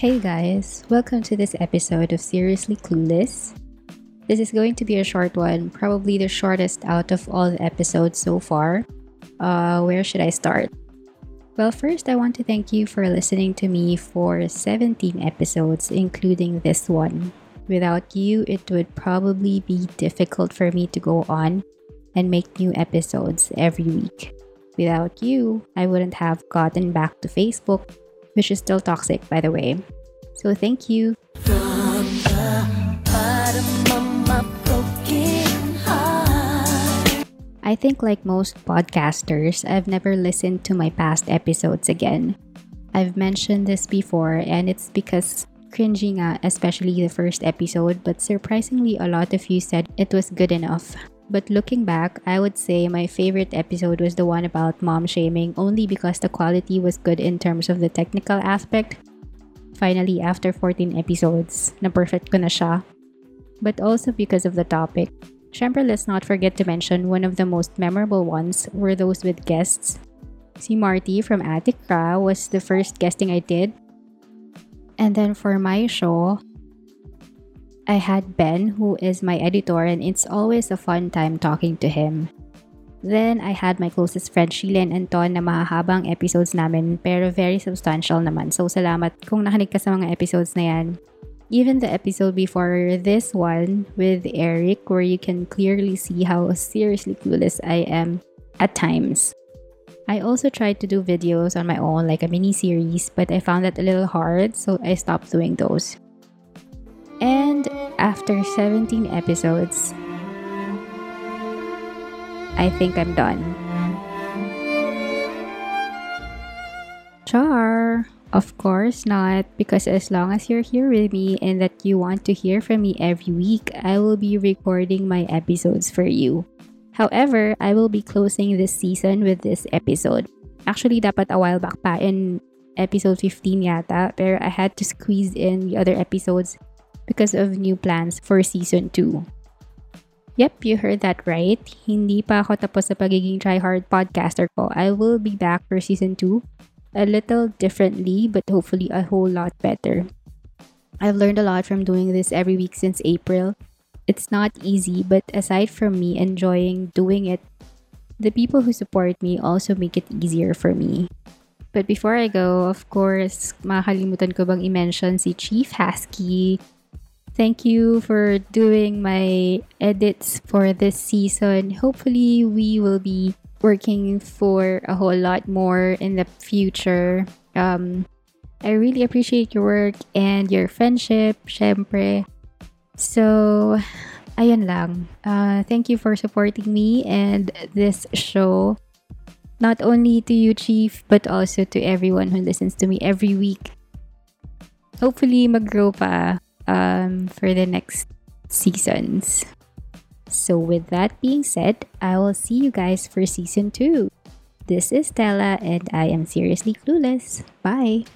Hey guys, welcome to this episode of Seriously Clueless. This is going to be a short one, probably the shortest out of all the episodes so far. Uh, where should I start? Well, first, I want to thank you for listening to me for 17 episodes, including this one. Without you, it would probably be difficult for me to go on and make new episodes every week. Without you, I wouldn't have gotten back to Facebook which is still toxic, by the way. So thank you. I think, like most podcasters, I've never listened to my past episodes again. I've mentioned this before, and it's because cringing at especially the first episode, but surprisingly, a lot of you said it was good enough. But looking back, I would say my favorite episode was the one about mom shaming only because the quality was good in terms of the technical aspect. Finally, after 14 episodes, na perfect ko na siya. But also because of the topic. Siyempre, let's not forget to mention one of the most memorable ones were those with guests. Si Marty from Attic was the first guesting I did. And then for my show, I had Ben, who is my editor, and it's always a fun time talking to him. Then, I had my closest friend Sheila and Anton na mahahabang episodes namin pero very substantial naman. So, salamat kung nakinig ka sa mga episodes na yan. Even the episode before this one with Eric where you can clearly see how seriously clueless I am at times. I also tried to do videos on my own like a mini series but I found that a little hard so I stopped doing those. And after 17 episodes, I think I'm done. Char! Of course not, because as long as you're here with me and that you want to hear from me every week, I will be recording my episodes for you. However, I will be closing this season with this episode. Actually, dapat a while back pa in episode 15 yata, pero I had to squeeze in the other episodes because of new plans for season 2. Yep, you heard that right. Hindi pa ako tapos sa pagiging tryhard podcaster ko. I will be back for season 2 a little differently but hopefully a whole lot better. I've learned a lot from doing this every week since April. It's not easy, but aside from me enjoying doing it, the people who support me also make it easier for me. But before I go, of course, makakalimutan ko bang i-mention si Chief Hasky, Thank you for doing my edits for this season. Hopefully, we will be working for a whole lot more in the future. Um, I really appreciate your work and your friendship, syempre. So, ayun lang. Uh, thank you for supporting me and this show. Not only to you, Chief, but also to everyone who listens to me every week. Hopefully, mag-grow pa um, for the next seasons. So, with that being said, I will see you guys for season 2. This is Stella, and I am seriously clueless. Bye.